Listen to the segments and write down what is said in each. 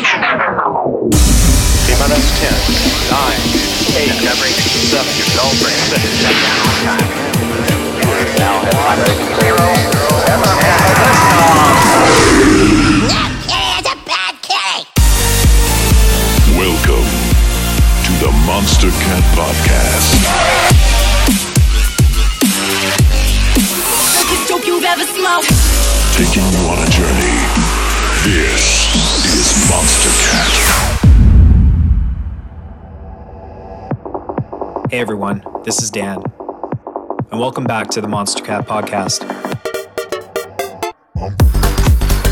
T minus 10, 9, 8, Discovery, 7, your girlfriend, 6, shut down on time. Now, headline 0, Welcome to the Monster Cat Podcast. Biggest dope you've ever smoked. Taking you on a journey. This is Monstercat. Hey everyone, this is Dan, and welcome back to the Monstercat Podcast.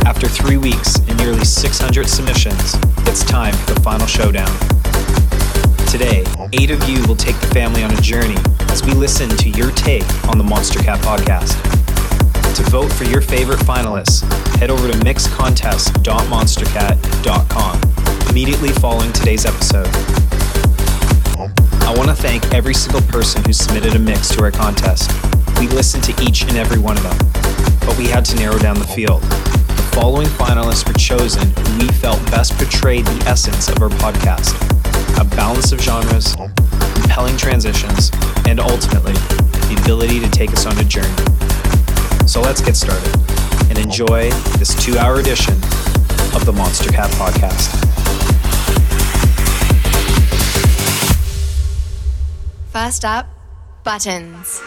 After three weeks and nearly 600 submissions, it's time for the final showdown. Today, eight of you will take the family on a journey as we listen to your take on the Monstercat Podcast. To vote for your favorite finalists, head over to mixcontest.monstercat.com immediately following today's episode. I want to thank every single person who submitted a mix to our contest. We listened to each and every one of them, but we had to narrow down the field. The following finalists were chosen who we felt best portrayed the essence of our podcast a balance of genres, compelling transitions, and ultimately, the ability to take us on a journey. So let's get started and enjoy this two hour edition of the Monstercat Podcast. First up, buttons.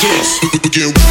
kiss.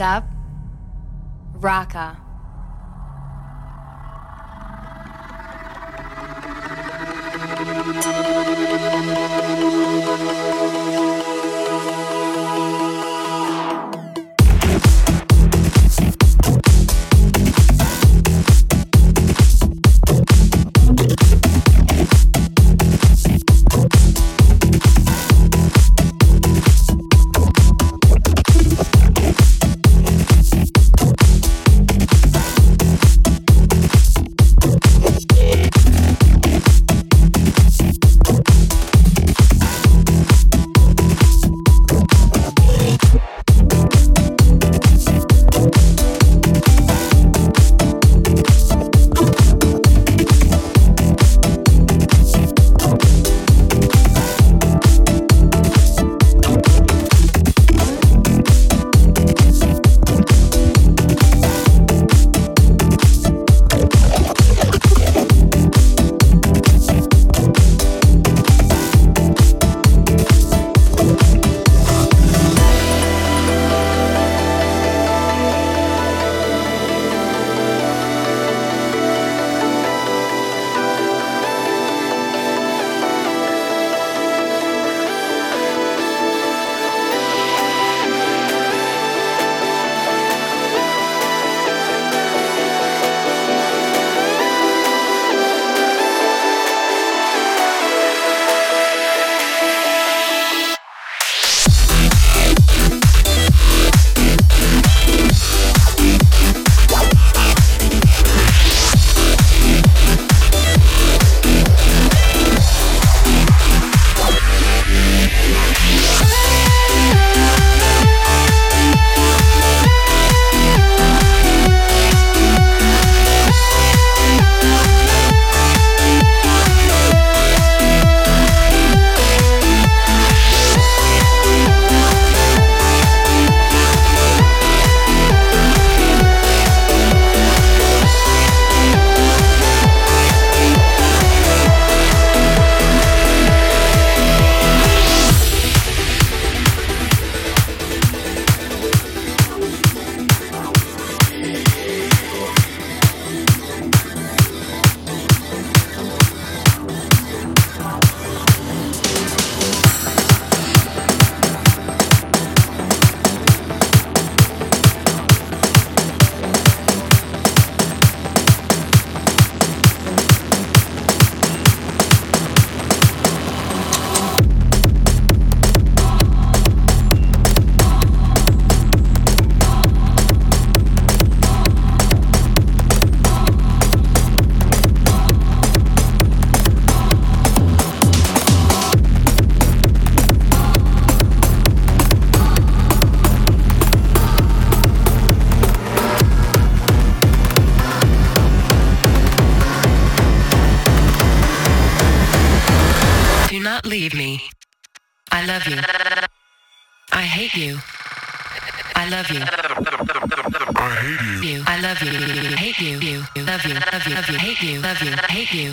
Next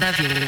David.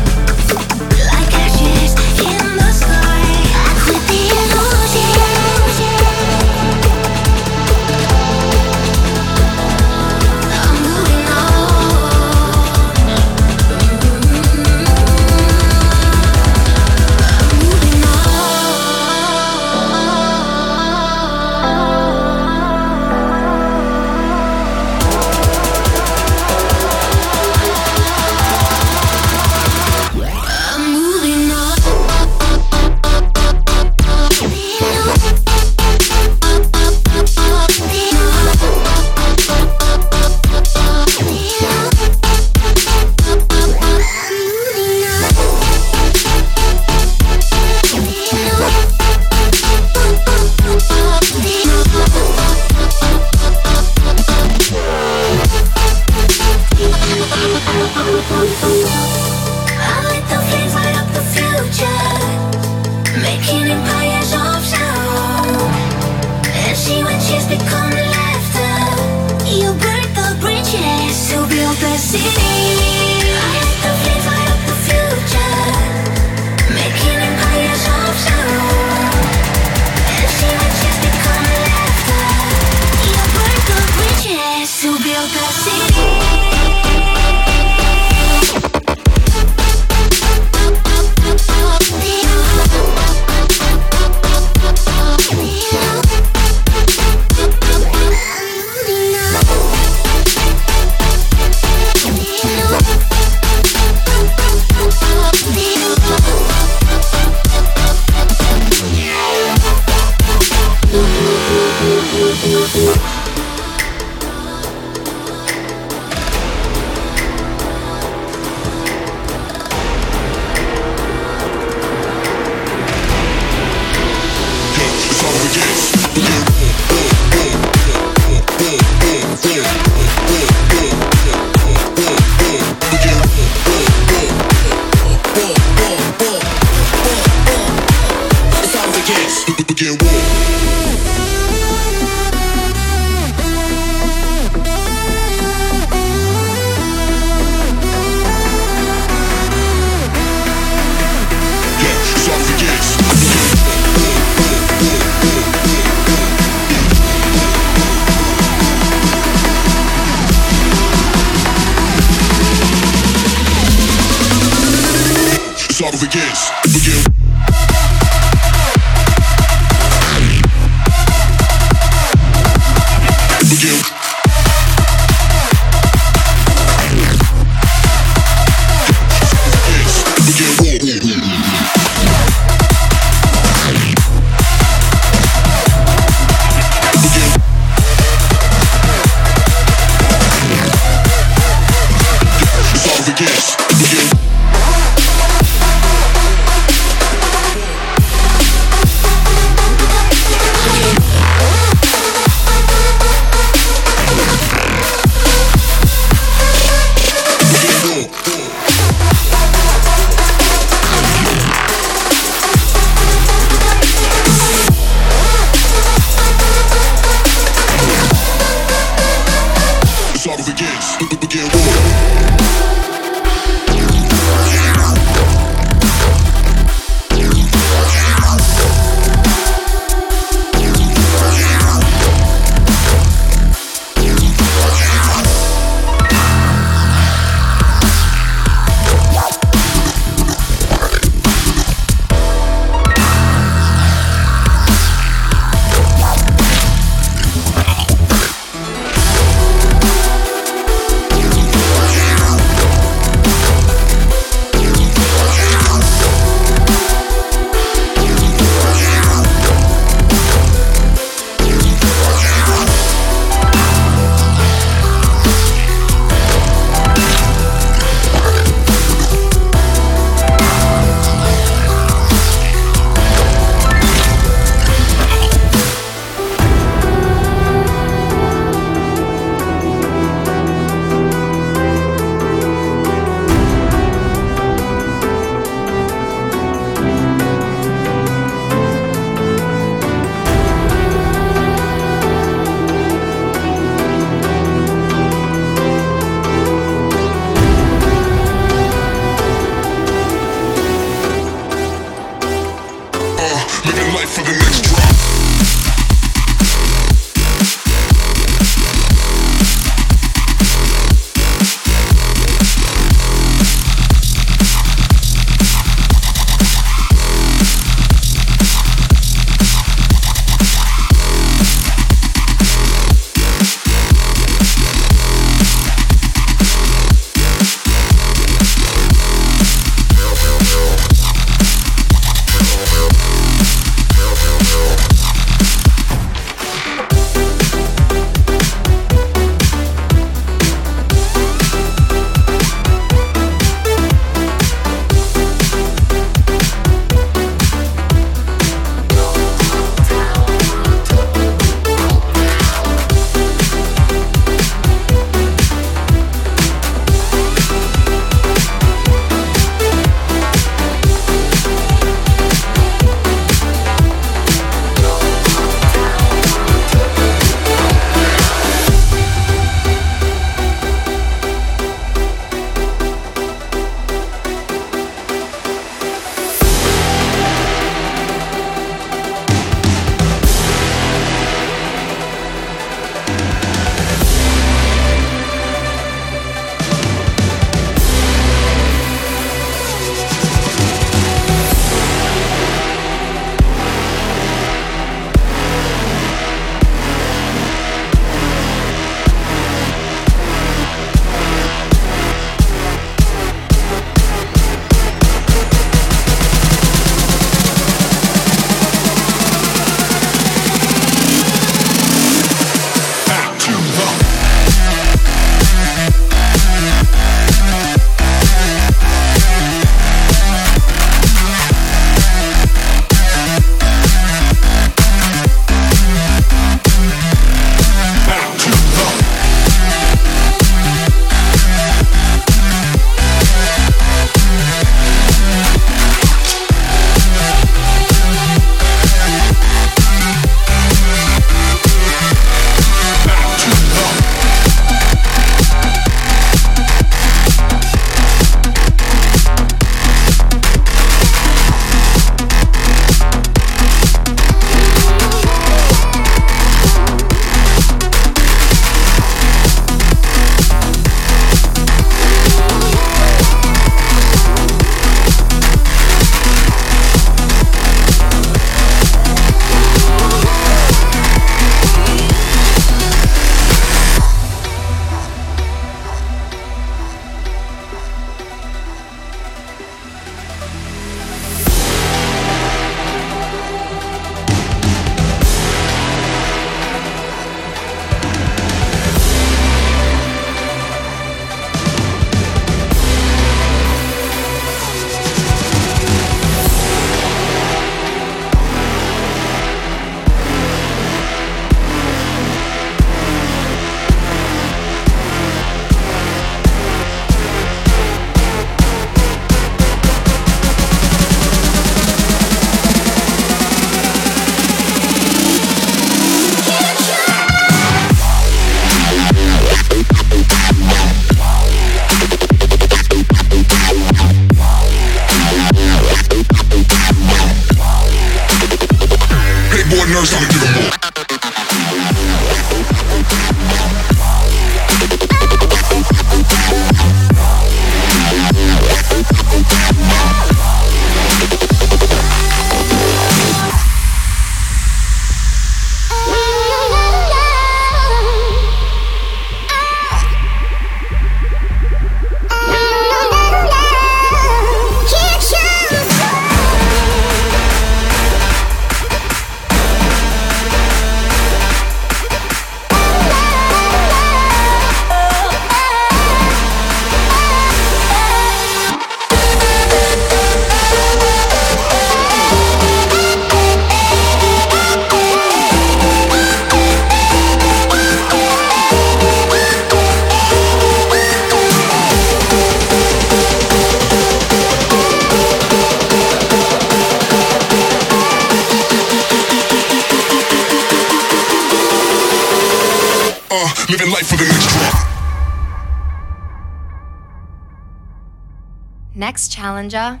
Challenger,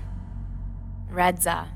Redza.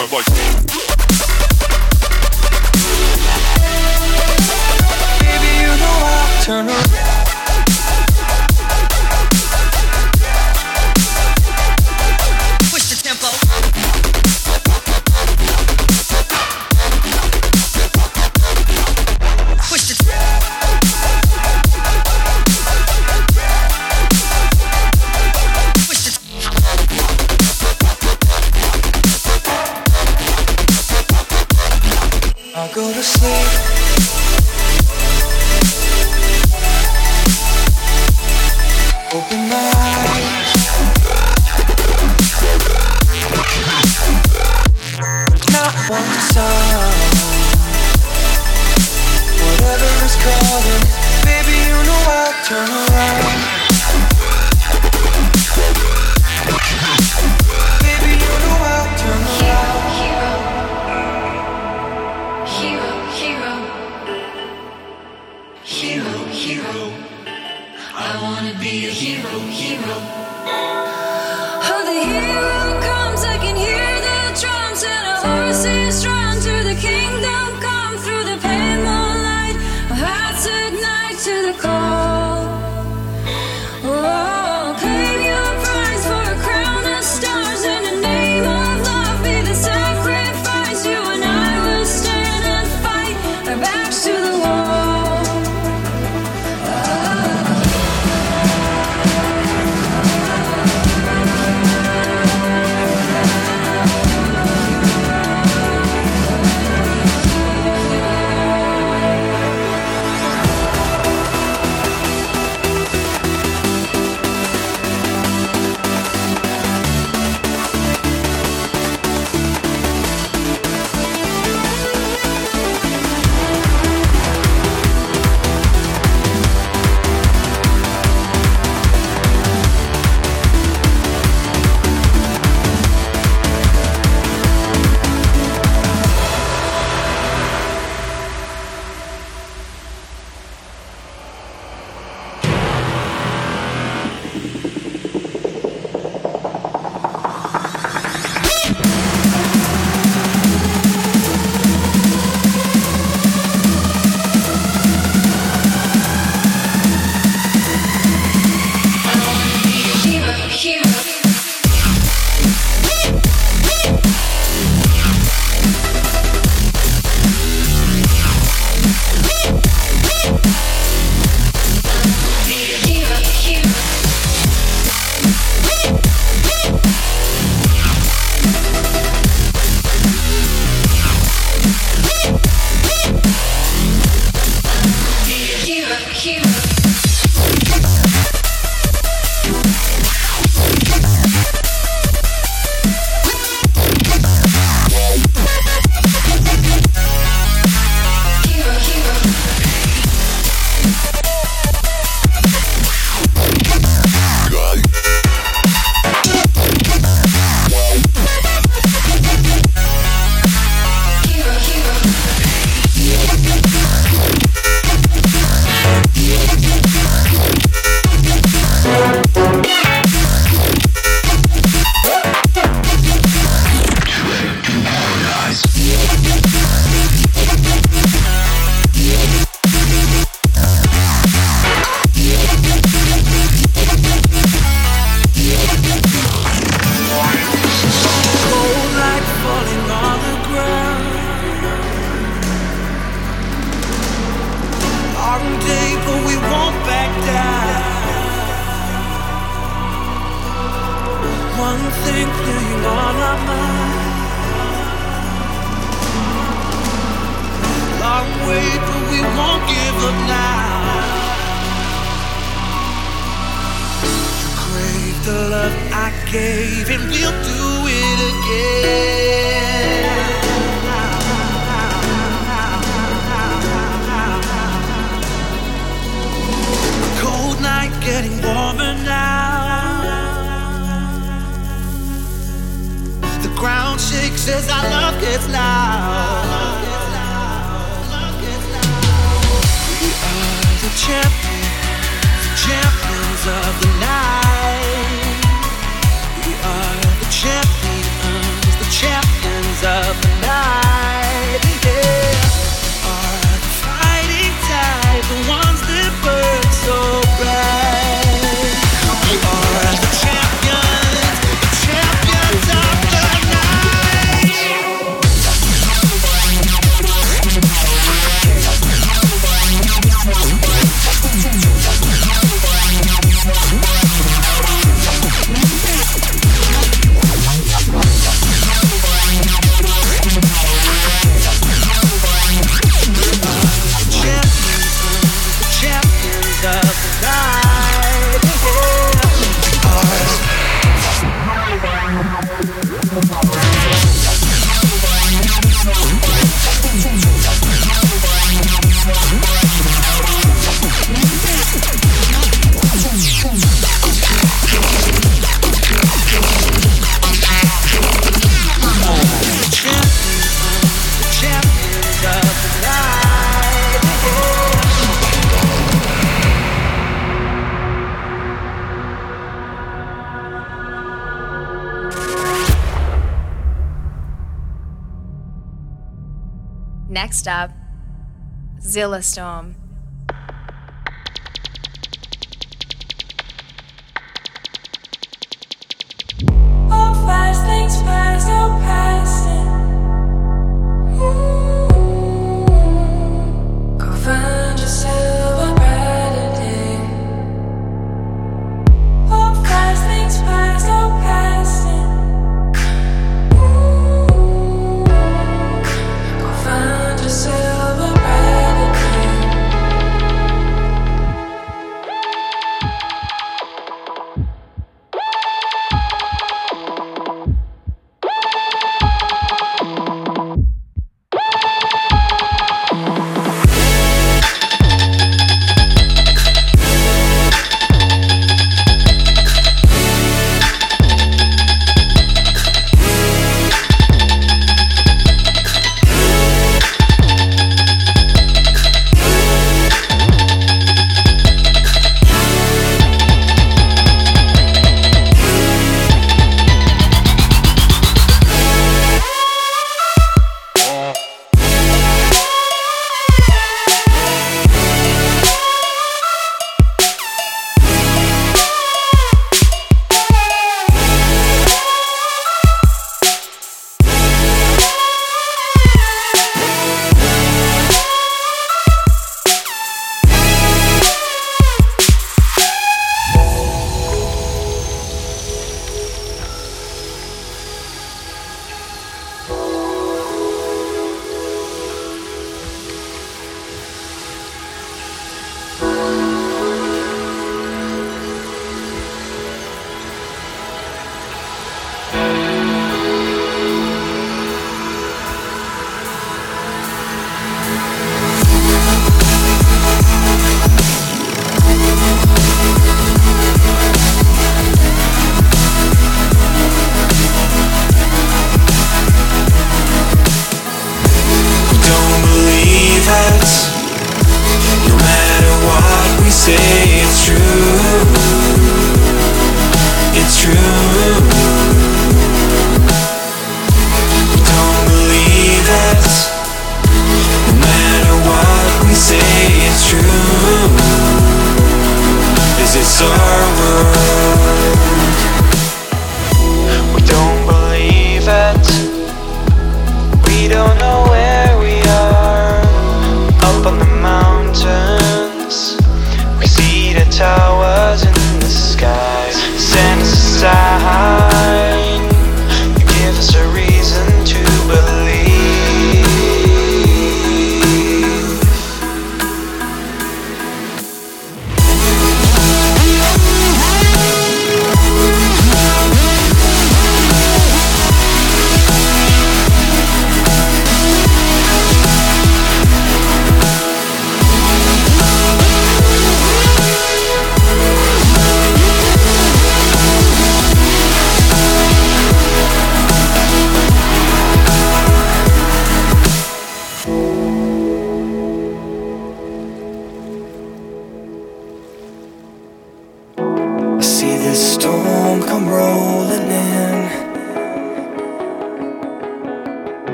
around like. turn around ZillaStorm.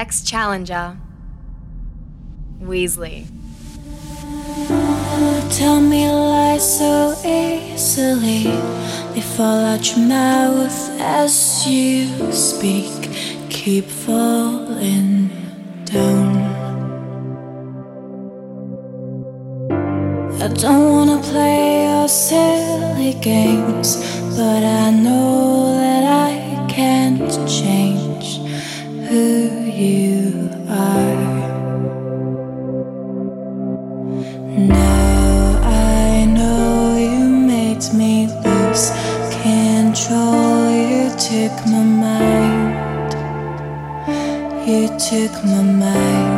Next challenger Weasley. Tell me lies so easily. They fall out your mouth as you speak. Keep falling down. I don't wanna play your silly games, but I know that I can't change who you are. Now I know you made me lose control. You took my mind, you took my mind.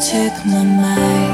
Took my mind.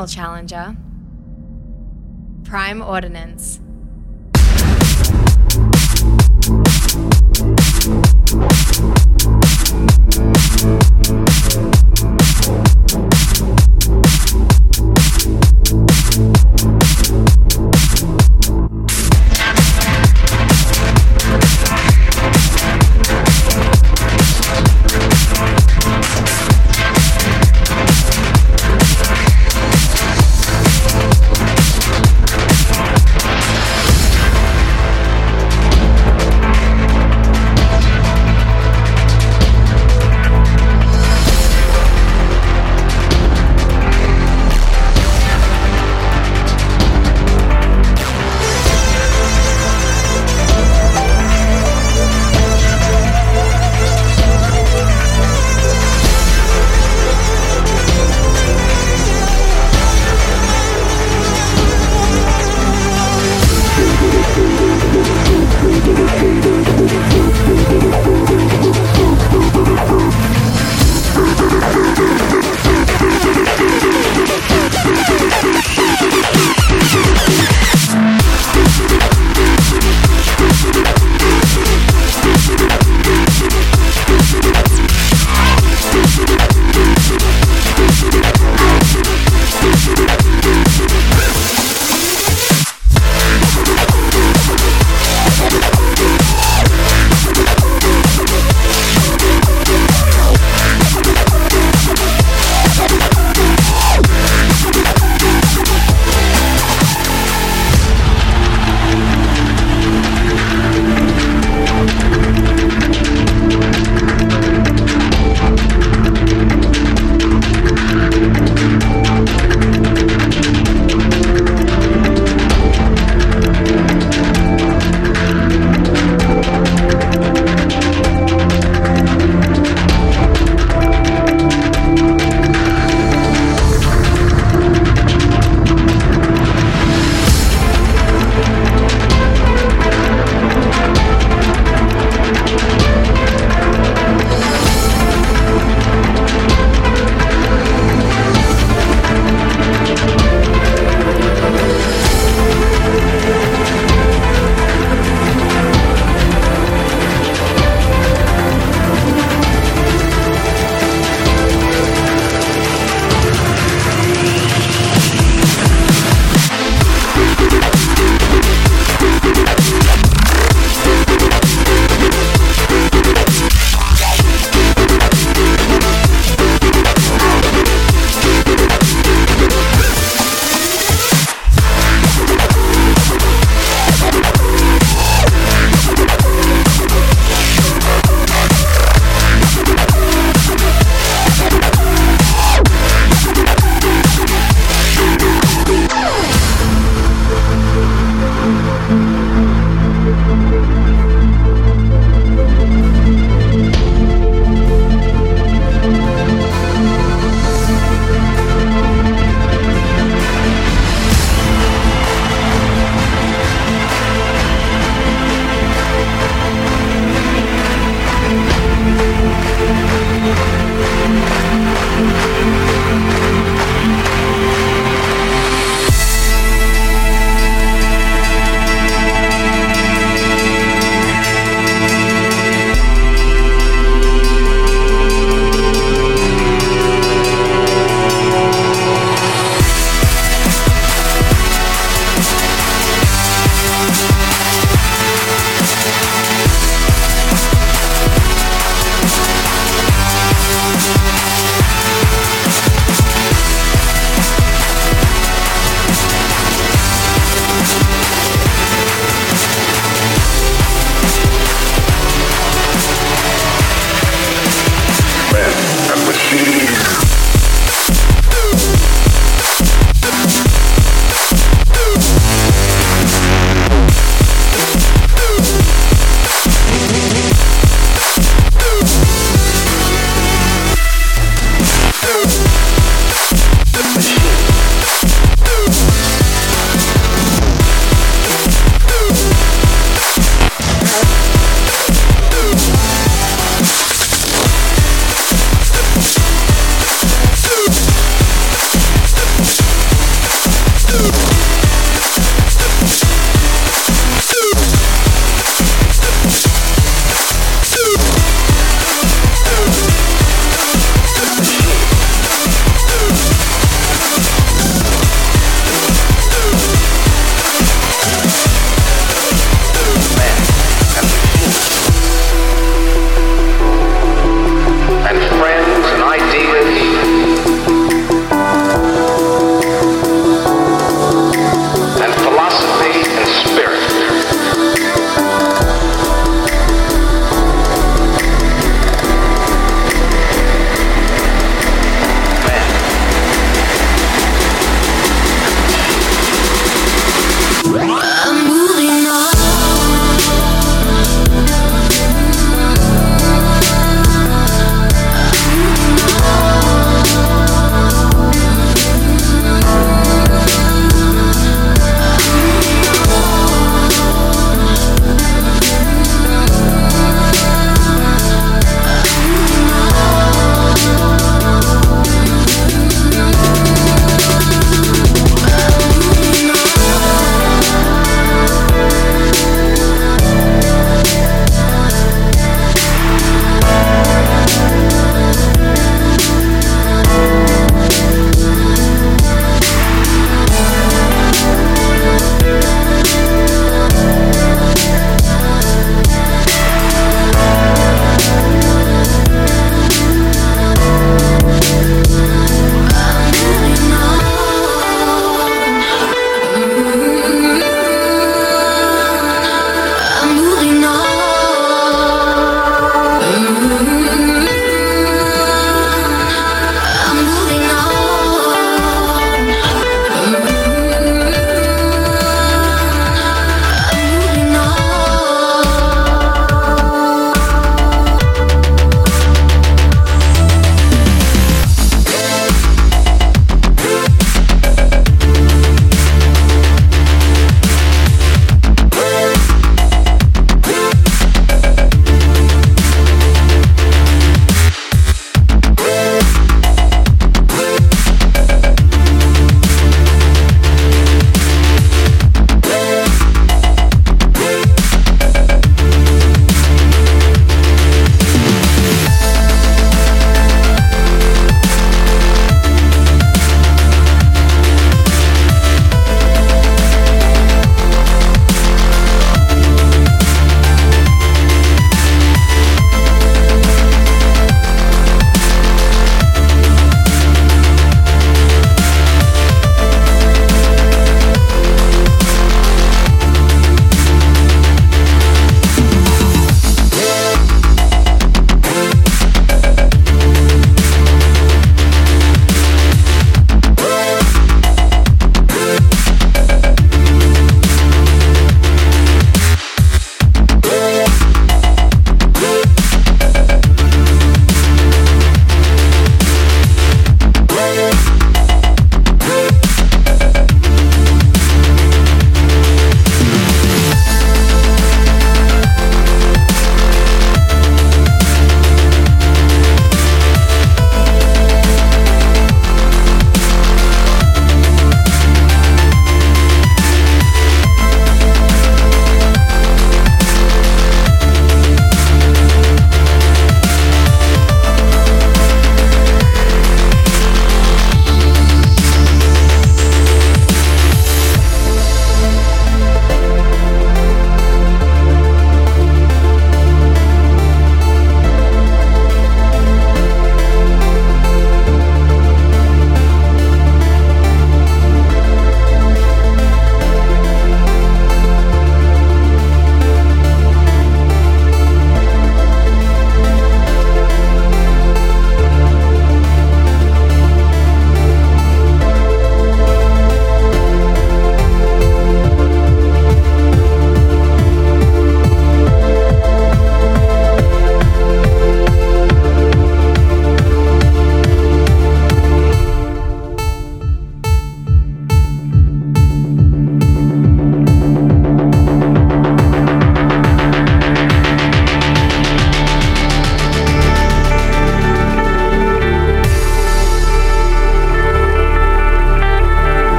Final challenger, Prime Ordnance.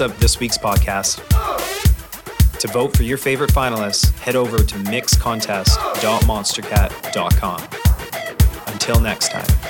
Wraps up this week's podcast. To vote for your favorite finalists, head over to mixcontest.monstercat.com. Until next time.